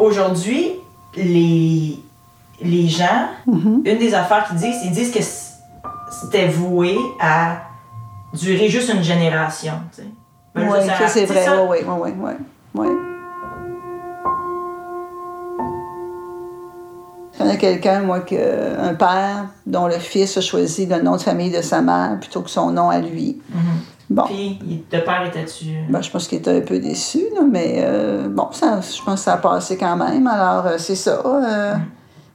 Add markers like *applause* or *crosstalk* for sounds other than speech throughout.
aujourd'hui, les, les gens, Mhm. une des affaires qu'ils disent, ils disent que c'était voué à durer juste une génération. tu sais. Ben, Oui, ça- c'est vrai. Oui, oui, oui, oui. oui. Je connais quelqu'un, moi, que, un père dont le fils a choisi le nom de famille de sa mère plutôt que son nom à lui. Mhm. Bon, Puis, le père était-tu. ben, je pense qu'il était un peu déçu, là, mais euh, bon, ça, je pense que ça a passé quand même. Alors, euh, c'est ça. euh,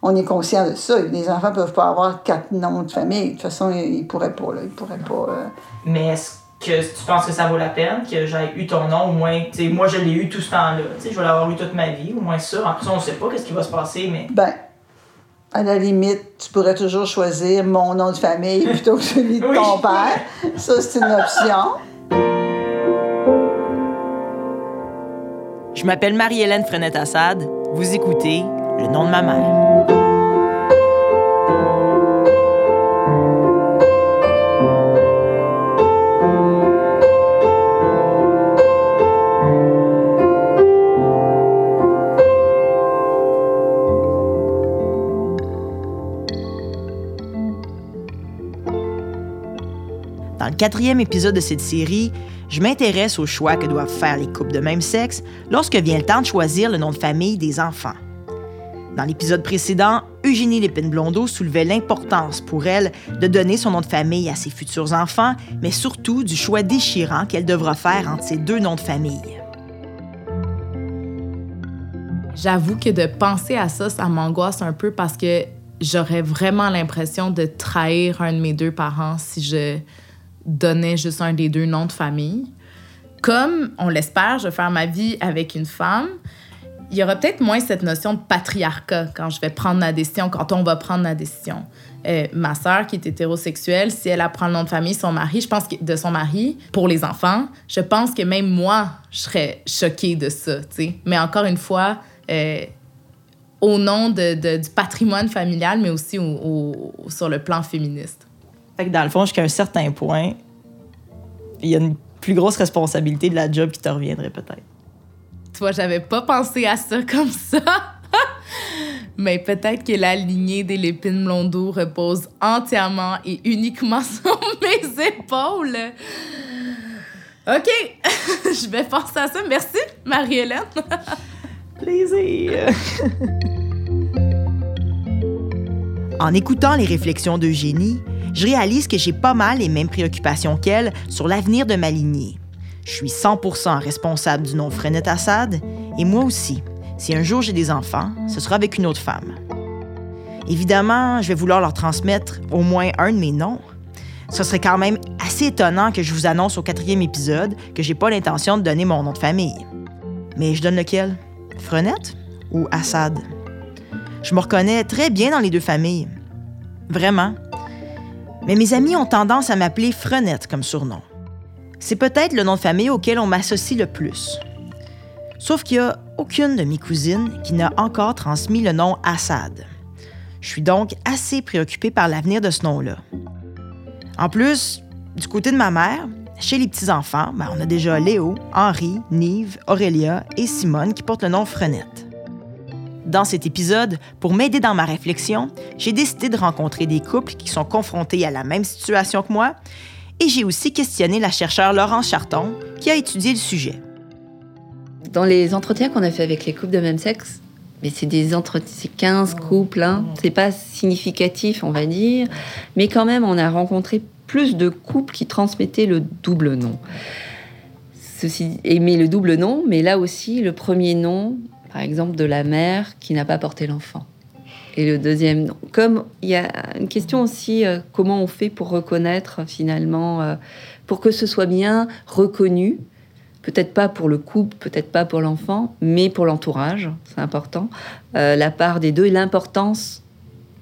On est conscient de ça. Les enfants peuvent pas avoir quatre noms de famille. De toute façon, ils, ils pourraient pas. Là, ils pourraient pas. euh, Mais est-ce que tu penses que ça vaut la peine que j'aie eu ton nom au moins tu sais, moi je l'ai eu tout ce temps-là tu sais je vais l'avoir eu toute ma vie au moins ça en plus on sait pas qu'est-ce qui va se passer mais Ben, à la limite, tu pourrais toujours choisir mon nom de famille plutôt que celui de Oui. ton père. Ça, c'est une option. je m'appelle Marie-Hélène Frenette-Assad vous écoutez le nom de ma mère quatrième épisode de cette série, je m'intéresse aux choix que doivent faire les couples de même sexe lorsque vient le temps de choisir le nom de famille des enfants. Dans l'épisode précédent, Eugénie Lépine-Blondeau soulevait l'importance pour elle de donner son nom de famille à ses futurs enfants, mais surtout du choix déchirant qu'elle devra faire entre ces deux noms de famille. J'avoue que de penser à ça, ça m'angoisse un peu parce que j'aurais vraiment l'impression de trahir un de mes deux parents si je donnais juste un des deux noms de famille. Comme, on l'espère, je vais faire ma vie avec une femme, il y aura peut-être moins cette notion de patriarcat quand je vais prendre la décision, quand on va prendre la décision. Euh, ma sœur, qui est hétérosexuelle, si elle apprend le nom de famille son mari, je pense de son mari pour les enfants, je pense que même moi, je serais choquée de ça, tu sais. Mais encore une fois, euh, au nom de, du patrimoine familial, mais aussi au- au- sur le plan féministe. Fait que dans le fond, jusqu'à un certain point, il y a une plus grosse responsabilité de la job qui te reviendrait peut-être. Tu vois, j'avais pas pensé à ça comme ça. *laughs* Mais peut-être que la lignée des Lépines Blondeau repose entièrement et uniquement *laughs* sur mes épaules. OK, *laughs* je vais penser à ça. Merci, Marie-Hélène. Plaisir! en écoutant les réflexions d'Eugénie, je réalise que j'ai pas mal les mêmes préoccupations qu'elle sur l'avenir de ma lignée. Je suis 100% responsable du nom Frenette Assad, et moi aussi. Si un jour j'ai des enfants, ce sera avec une autre femme. Évidemment, je vais vouloir leur transmettre au moins un de mes noms. Ce serait quand même assez étonnant que je vous annonce au quatrième épisode que j'ai pas l'intention de donner mon nom de famille. Mais je donne lequel? Frenette ou Assad? Je me reconnais très bien dans les deux familles. Vraiment. Mais mes amis ont tendance à m'appeler Frenette comme surnom. C'est peut-être le nom de famille auquel on m'associe le plus. Sauf qu'il n'y a aucune de mes cousines qui n'a encore transmis le nom Assad. Je suis donc assez préoccupée par l'avenir de ce nom-là. En plus, du côté de ma mère, chez les petits-enfants, ben, on a déjà Léo, Henri, Nive, Aurélia et Simone qui portent le nom Frenette. Dans cet épisode, pour m'aider dans ma réflexion, j'ai décidé de rencontrer des couples qui sont confrontés à la même situation que moi et j'ai aussi questionné la chercheure Laurence Charton qui a étudié le sujet. Dans les entretiens qu'on a fait avec les couples de même sexe, mais c'est des entretiens, c'est 15 couples, hein. c'est pas significatif, on va dire, mais quand même, on a rencontré plus de couples qui transmettaient le double nom. Ceci, aimer le double nom, mais là aussi, le premier nom, par exemple, de la mère qui n'a pas porté l'enfant. Et le deuxième. Comme il y a une question aussi, euh, comment on fait pour reconnaître finalement, euh, pour que ce soit bien reconnu, peut-être pas pour le couple, peut-être pas pour l'enfant, mais pour l'entourage, c'est important, euh, la part des deux et l'importance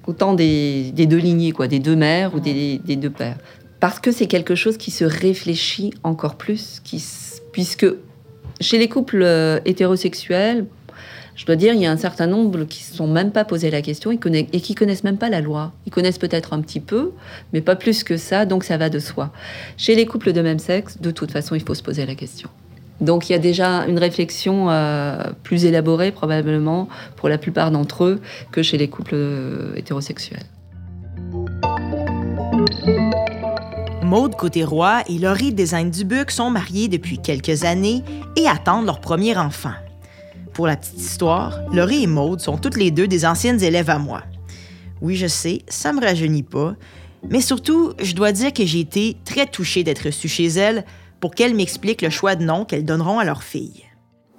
autant des, des deux lignées, quoi, des deux mères ou des, des deux pères. Parce que c'est quelque chose qui se réfléchit encore plus, qui, puisque chez les couples hétérosexuels, je dois dire, il y a un certain nombre qui ne se sont même pas posé la question et, et qui connaissent même pas la loi. Ils connaissent peut-être un petit peu, mais pas plus que ça, donc ça va de soi. Chez les couples de même sexe, de toute façon, il faut se poser la question. Donc il y a déjà une réflexion euh, plus élaborée probablement pour la plupart d'entre eux que chez les couples euh, hétérosexuels. Maude Côté-Roi et Laurie Design-Dubuc sont mariés depuis quelques années et attendent leur premier enfant. Pour la petite histoire, Laurie et Maude sont toutes les deux des anciennes élèves à moi. Oui, je sais, ça me rajeunit pas, mais surtout, je dois dire que j'ai été très touchée d'être reçue chez elles pour qu'elles m'expliquent le choix de nom qu'elles donneront à leur fille.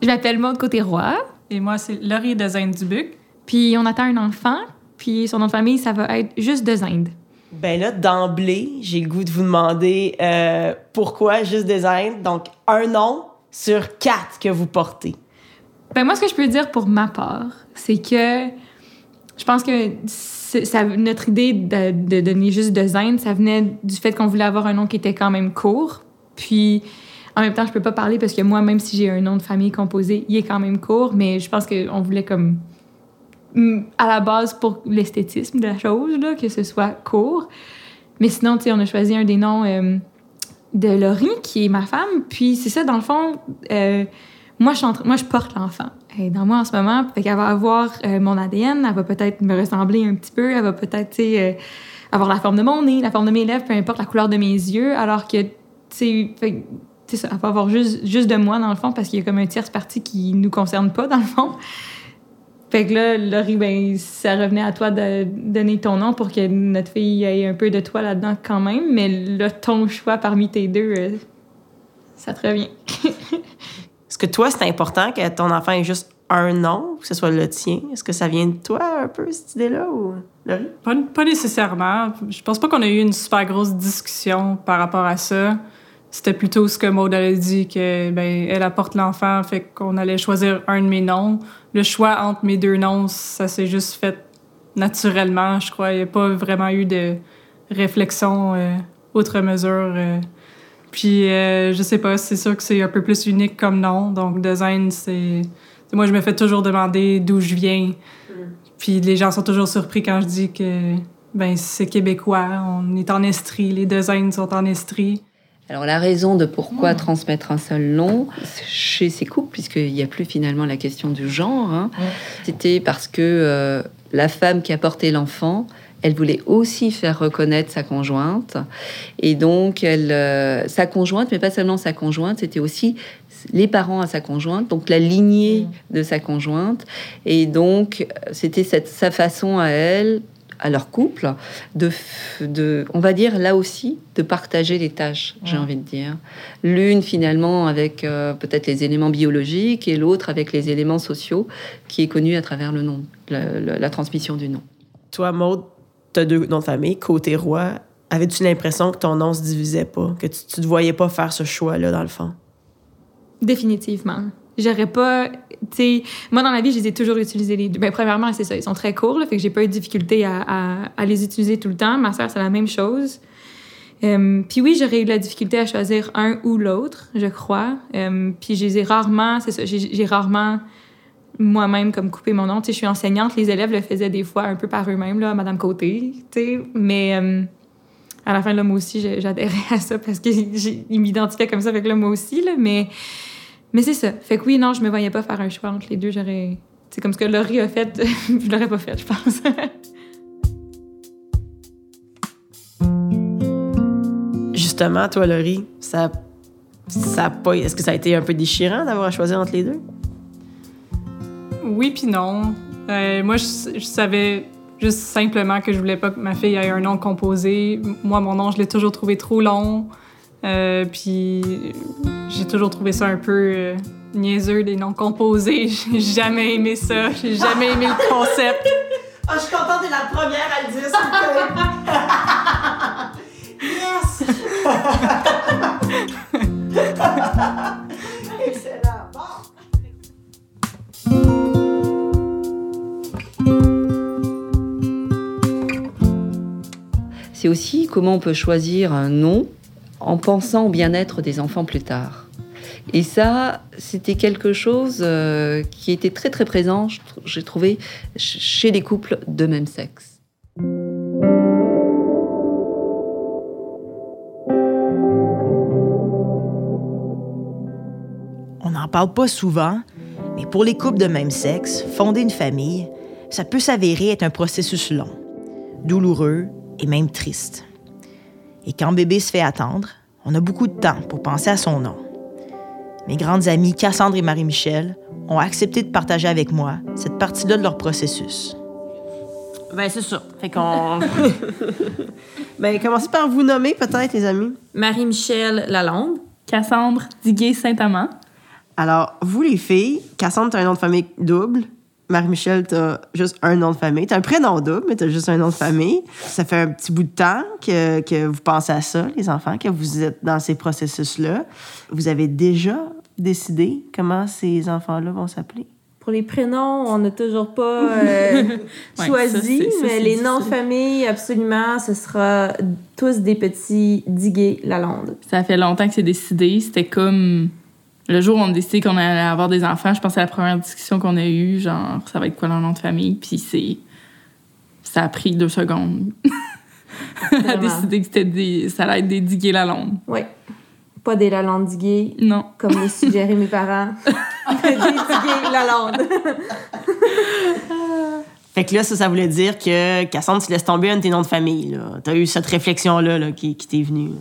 Je m'appelle Maude Côté-Roi. Et moi, c'est Laurie Design-Dubuc. Puis on attend un enfant, puis son nom de famille, ça va être juste des Indes. Ben là, d'emblée, j'ai le goût de vous demander euh, pourquoi juste des Indes. Donc, un nom sur quatre que vous portez. Ben moi, ce que je peux dire pour ma part, c'est que je pense que ça, notre idée de, de donner juste deux Indes, ça venait du fait qu'on voulait avoir un nom qui était quand même court. Puis, en même temps, je peux pas parler parce que moi, même si j'ai un nom de famille composé, il est quand même court, mais je pense qu'on voulait comme à la base pour l'esthétisme de la chose, là, que ce soit court. Mais sinon, tu sais, on a choisi un des noms euh, de Laurie, qui est ma femme. Puis c'est ça, dans le fond, euh, moi, je, porte l'enfant. dans moi en ce moment, fait qu'elle va avoir euh, mon ADN, elle va peut-être me ressembler un petit peu, elle va peut-être, sais, avoir la forme de mon nez, la forme de mes lèvres, peu importe la couleur de mes yeux, alors que, tu sais, elle va avoir juste, juste de moi, dans le fond, parce qu'il y a comme un tierce parti qui nous concerne pas, *laughs* dans le fond. Fait que là, Laurie, ben, ça revenait à toi de donner ton nom pour que notre fille ait un peu de toi là-dedans quand même. Mais là, ton choix parmi tes deux, euh, ça te revient. *laughs* Est-ce que toi, c'est important que ton enfant ait juste un nom, que ce soit le tien? Est-ce que ça vient de toi un peu, cette idée-là, ou? Pas, pas nécessairement. Je pense pas qu'on a eu une super grosse discussion par rapport à ça. C'était plutôt ce que Maud avait dit, que ben, elle apporte l'enfant, fait qu'on allait choisir un de mes noms. Le choix entre mes deux noms, ça s'est juste fait naturellement, je crois. Il n'y a pas vraiment eu de réflexion euh, outre mesure. Euh. Puis, euh, je sais pas, c'est sûr que c'est un peu plus unique comme nom. Donc, design, c'est. Moi, je me fais toujours demander d'où je viens. Mm. Puis, les gens sont toujours surpris quand je dis que ben, c'est québécois. On est en Estrie, les designs sont en Estrie. Alors la raison de pourquoi transmettre un seul nom chez ces couples, puisqu'il n'y a plus finalement la question du genre, hein, c'était parce que euh, la femme qui a porté l'enfant, elle voulait aussi faire reconnaître sa conjointe. Et donc, elle, euh, sa conjointe, mais pas seulement sa conjointe, c'était aussi les parents à sa conjointe, donc la lignée de sa conjointe. Et donc, c'était sa façon à elle à leur couple, de, de, on va dire là aussi, de partager les tâches, j'ai envie de dire. L'une finalement avec euh, peut-être les éléments biologiques et l'autre avec les éléments sociaux qui est connu à travers le nom, la, transmission du nom. Toi, Maud, tu as deux noms de famille, côté roi. Avais-tu l'impression que ton nom se divisait pas, que tu, tu te voyais pas faire ce choix-là dans le fond? Définitivement. J'aurais pas. sais, moi, dans la vie, je les ai toujours utilisés les deux. Ben, premièrement, c'est ça. Ils sont très courts, là, fait que j'ai pas eu de difficulté à, les utiliser tout le temps. Ma sœur, c'est la même chose. Euh, puis oui, j'aurais eu la difficulté à choisir un ou l'autre, je crois. Euh, puis j'ai rarement, c'est ça, j'ai rarement moi-même comme coupé mon nom. Tu sais, je suis enseignante, les élèves le faisaient des fois un peu par eux-mêmes, là, Madame Côté, tu sais. Mais euh, à la fin, là, moi aussi, j'adhérais à ça parce qu'ils *laughs* m'identifiaient comme ça, avec là, moi aussi, là. Mais mais c'est ça. Fait que oui, non, je me voyais pas faire un choix entre les deux. J'aurais. C'est comme ce que Laurie a fait, *laughs* je l'aurais pas fait, je pense. *laughs* Justement, toi, Laurie, ça, ça. Est-ce que ça a été un peu déchirant d'avoir à choisir entre les deux? Oui, puis non. Euh, moi, je, savais juste simplement que je voulais pas que ma fille ait un nom composé. Moi, mon nom, je l'ai toujours trouvé trop long. Euh, puis j'ai toujours trouvé ça un peu euh, niaiseux, des noms composés. *laughs* J'ai jamais aimé ça. J'ai jamais aimé le concept. oh, je suis contente de la première à le dire, *laughs* yes! Comment on peut choisir un nom en pensant au bien-être des enfants plus tard. Et ça, c'était quelque chose euh, qui était très très présent, j'ai trouvé, chez les couples de même sexe. On n'en parle pas souvent, mais pour les couples de même sexe, fonder une famille, ça peut s'avérer être un processus long, douloureux et même triste. Et quand bébé se fait attendre, on a beaucoup de temps pour penser à son nom. Mes grandes amies Cassandre et Marie-Michel ont accepté de partager avec moi cette partie-là de leur processus. Ben, c'est ça. Fait qu'on. *laughs* ben, commencez par vous nommer, peut-être, les amis. Marie-Michel Lalonde. Cassandre Diguet-Saint-Amand. Alors, vous, les filles, Cassandre, t'as un nom de famille double. Marie-Michel, t'as juste un nom de famille. T'as un prénom double, mais t'as juste un nom de famille. Ça fait un petit bout de temps que, que vous pensez à ça, les enfants, que vous êtes dans ces processus-là. Vous avez déjà décidé comment ces enfants-là vont s'appeler? Pour les prénoms, on n'a toujours pas euh, *laughs* *laughs* Ouais, choisi, ça, c'est- ça, mais les noms de famille, absolument, ce sera tous des petits Diguet Lalonde. Ça fait longtemps que c'est décidé. C'était comme le jour où on a décidé qu'on allait avoir des enfants. Je pense que c'est la première discussion qu'on a eue, genre ça va être quoi leur nom de famille? Puis c'est ça a pris deux secondes *laughs* à décider que c'était des ça allait être des diguets la longue. Oui. Pas des Lalonde Diguet, Non. comme le suggéraient mes parents. *laughs* des Diguet Lalonde. *laughs* Fait que là, ça, ça voulait dire que Cassandre, tu laisses tomber un de tes noms de famille. là. T'as eu cette réflexion-là là, qui, qui t'est venue.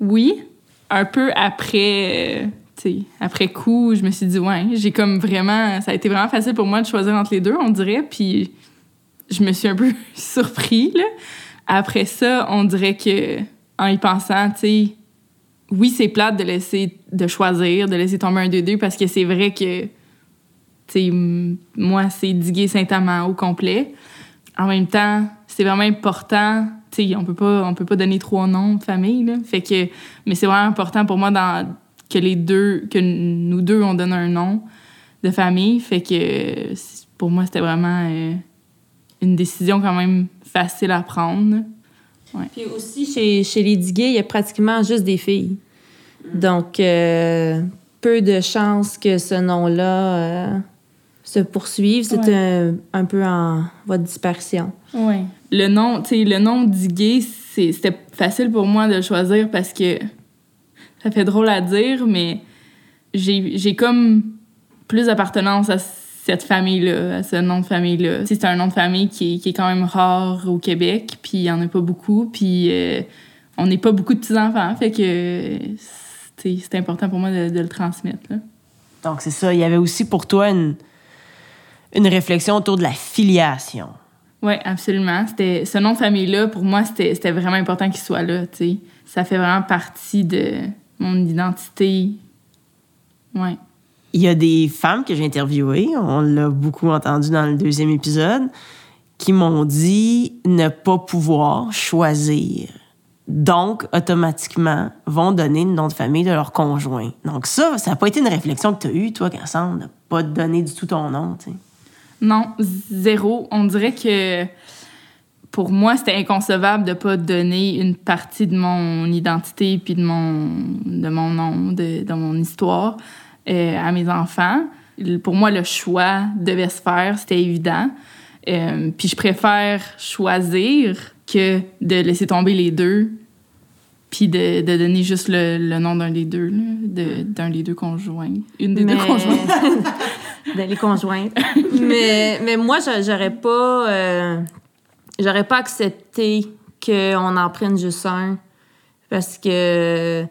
Oui, un peu après, après coup, je me suis dit, ouais, j'ai comme vraiment, ça a été vraiment facile pour moi de choisir entre les deux, on dirait, puis je me suis un peu *laughs* surpris, là. Après ça, on dirait que, en y pensant, tu sais, oui, c'est plate de laisser, de choisir, de laisser tomber un des deux, parce que c'est vrai que, tu sais, moi, c'est Diguet Saint-Amand au complet. En même temps, c'est vraiment important. Tu sais, on peut pas, on peut pas donner trois noms de famille, là. Fait que, mais c'est vraiment important pour moi dans, que les deux, que nous deux, on donne un nom de famille. Fait que, c'est- pour moi, c'était vraiment euh, une décision quand même facile à prendre. Puis aussi, chez, chez les Diguet, il y a pratiquement juste des filles. Donc, euh, peu de chances que ce nom-là euh, se poursuive. C'est un, un peu en voie de disparition. Ouais. Le nom, tu sais, le nom d'Igué, c'est- c'était facile pour moi de le choisir parce que ça fait drôle à dire, mais j'ai comme plus d'appartenance à cette famille-là, à ce nom de famille-là. C'est un nom de famille qui est, qui est quand même rare au Québec, puis il y en a pas beaucoup, puis euh, on n'est pas beaucoup de petits-enfants, fait que c'est important pour moi de, de le transmettre. Là. Donc, c'est ça. Il y avait aussi pour toi une, une réflexion autour de la filiation. Oui, absolument. C'était, ce nom de famille-là, pour moi, c'était, vraiment important qu'il soit là. tu sais. Ça fait vraiment partie de mon identité. Ouais. Il y a des femmes que j'ai interviewées, on l'a beaucoup entendu dans le deuxième épisode, qui m'ont dit ne pas pouvoir choisir. Donc, automatiquement, vont donner le nom de famille de leur conjoint. Donc ça, ça n'a pas été une réflexion que tu as eue, toi, Cassandre, de pas te donner du tout ton nom, tu sais. Non, zéro. On dirait que pour moi, c'était inconcevable de pas donner une partie de mon identité puis de mon, de mon nom, de, de mon histoire euh, à mes enfants. Pour moi, le choix devait se faire, c'était évident. Euh, puis je préfère choisir que de laisser tomber les deux puis de, de donner juste le, le nom d'un des deux, de- d'un des deux conjoints. Une des deux conjoints. de les conjointes. *laughs* mais, mais moi, j'a- j'aurais pas, euh, j'aurais pas accepté qu'on en prenne juste un. Parce que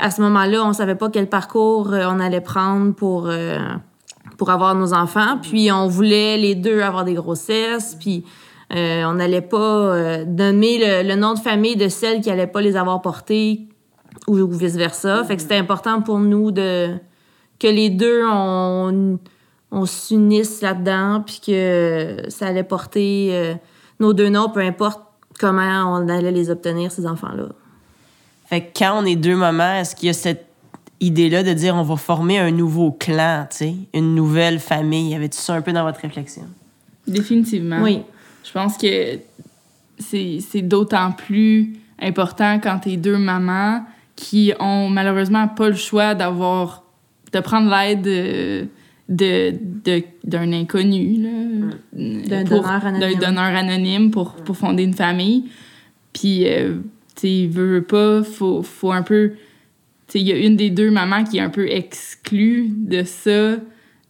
à ce moment-là, on savait pas quel parcours euh, on allait prendre pour, euh, pour avoir nos enfants. Puis on voulait les deux avoir des grossesses. Puis euh, on n'allait pas euh, donner le, le nom de famille de celle qui allait pas les avoir portés ou, ou vice-versa. Fait que c'était important pour nous de que les deux, on, on s'unisse là-dedans, puis que ça allait porter nos deux noms, peu importe comment on allait les obtenir, ces enfants-là. Fait que quand on est deux mamans, est-ce qu'il y a cette idée-là de dire on va former un nouveau clan, tu sais, une nouvelle famille? Avait-tu ça un peu dans votre réflexion? Définitivement. Oui. Je pense que c'est c'est d'autant plus important quand t'es deux mamans qui ont malheureusement pas le choix d'avoir de prendre l'aide de de- de- d'un inconnu là, D'un pour- donneur anonyme. d'un donneur anonyme pour, pour fonder une famille. Puis euh, tu sais veut, veut pas faut, faut un peu il y a une des deux mamans qui est un peu exclue de ça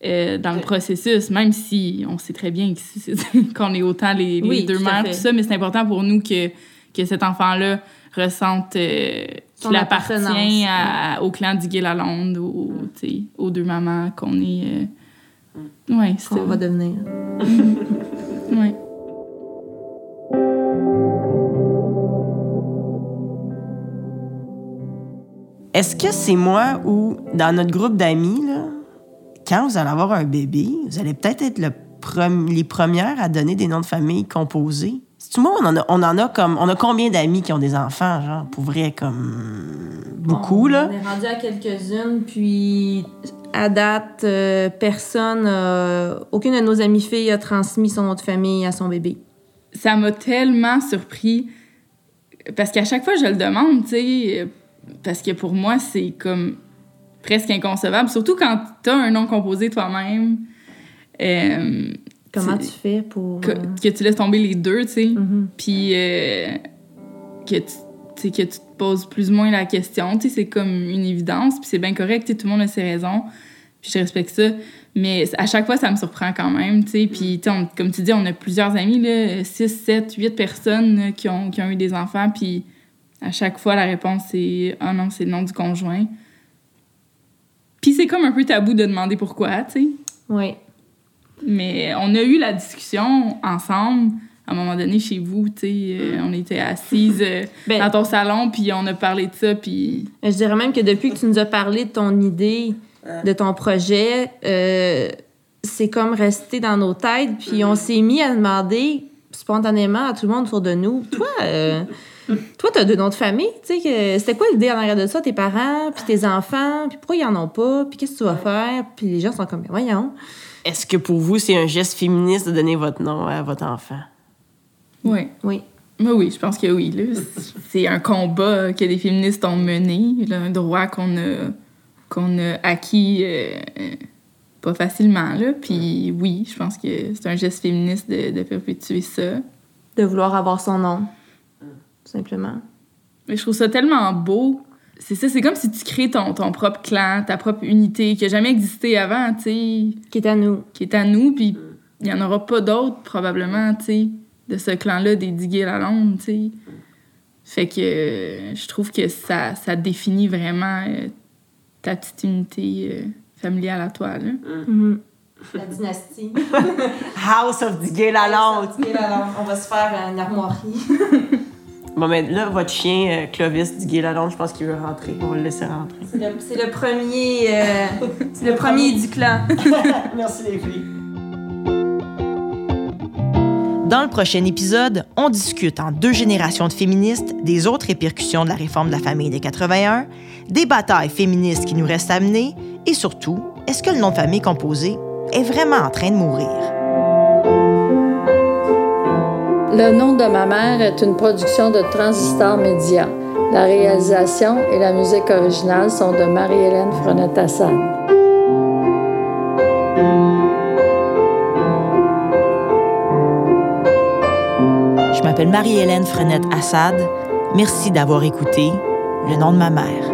euh, dans le processus, même si on sait très bien *laughs* qu'on est autant les, les Oui, deux mères, tout ça, mais c'est important pour nous que, que cet enfant-là ressente euh, qu'il appartient à- au clan d'Iguay-Lalonde, aux, tu sais, aux deux mamans qu'on est... euh, ouais, c'est qu'on va devenir. ouais. Est-ce que c'est moi ou dans notre groupe d'amis, là, quand vous allez avoir un bébé, vous allez peut-être être le prom- les premières à donner des noms de famille composés? C'est moi, on en a, on en a comme. On a combien d'amis qui ont des enfants, genre, pour vrai, comme. Beaucoup, là? On est rendu à quelques-unes, puis à date, euh, personne, euh, aucune de nos amies filles a transmis son nom de famille à son bébé. ça m'a tellement surpris parce qu'à chaque fois je le demande, tu sais, parce que pour moi c'est comme presque inconcevable, surtout quand t'as un nom composé toi-même, euh, Comment tu fais pour. que, euh, que tu laisses tomber les deux, tu sais, mhm. puis euh, que tu que tu te poses plus ou moins la question, tu sais, c'est comme une évidence, puis c'est bien correct, tu sais, tout le monde a ses raisons, puis je respecte ça, mais à chaque fois, ça me surprend quand même, tu sais, puis tu sais, on- comme tu dis, on a plusieurs amis, là, 6, 7, 8 personnes là, qui, ont, qui ont eu des enfants, puis à chaque fois, la réponse, c'est « Ah non, c'est le nom du conjoint ». Puis c'est comme un peu tabou de demander pourquoi, tu sais. Oui. Mais on a eu la discussion ensemble, à un moment donné, chez vous, tu sais, euh, on était assises euh, Ben- dans ton salon, puis on a parlé de ça, puis... Je dirais même que depuis que tu nous as parlé de ton idée, de ton projet, euh, c'est comme resté dans nos têtes. Puis on s'est mis à demander spontanément à tout le monde autour de nous Toi, euh, *laughs* toi, t'as deux noms de famille. Tu sais, que- c'était quoi l'idée en arrière de ça Tes parents, puis tes enfants, puis pourquoi ils en ont pas Puis qu'est-ce que tu vas faire Puis les gens sont comme Voyons. Est-ce que pour vous, c'est un geste féministe de donner votre nom à votre enfant? Oui. Oui. Mais oui, je pense que oui. C'est un combat que les féministes ont mené, là, un droit qu'on a, qu'on a acquis euh, euh, pas facilement. Là. Puis oui, je pense que c'est un geste féministe de, de perpétuer ça. De vouloir avoir son nom. Tout simplement. Mais je trouve ça tellement beau. C'est ça, c'est comme si tu crées ton, ton propre clan, ta propre unité qui a jamais existé avant, tu sais, Qui est à nous. qui est à nous, puis il y en aura pas d'autres probablement, tu sais, de ce clan-là des diguer la tu sais. Fait que euh, je trouve que ça, ça définit vraiment euh, ta petite unité euh, familiale à toi, là. Mhm. La dynastie. *laughs* House of Diguet Lalonde! On va se faire une armoirie. *laughs* Bon, mais là, votre chien, euh, Clovis Diguet Lalonde, je pense qu'il veut rentrer. On va le laisser rentrer. C'est le, c'est le premier, euh, c'est le premier du clan. *laughs* Merci les filles. Dans le prochain épisode, on discute en deux générations de féministes des autres répercussions de la réforme de la famille de 81, des batailles féministes qui nous restent à mener et surtout, est-ce que le nom de famille composé est vraiment en train de mourir? Le nom de ma mère est une production de Transistor Média. La réalisation et la musique originale sont de Marie-Hélène Frenette-Assad. Je m'appelle Marie-Hélène Frenette-Assad. Merci d'avoir écouté Le nom de ma mère.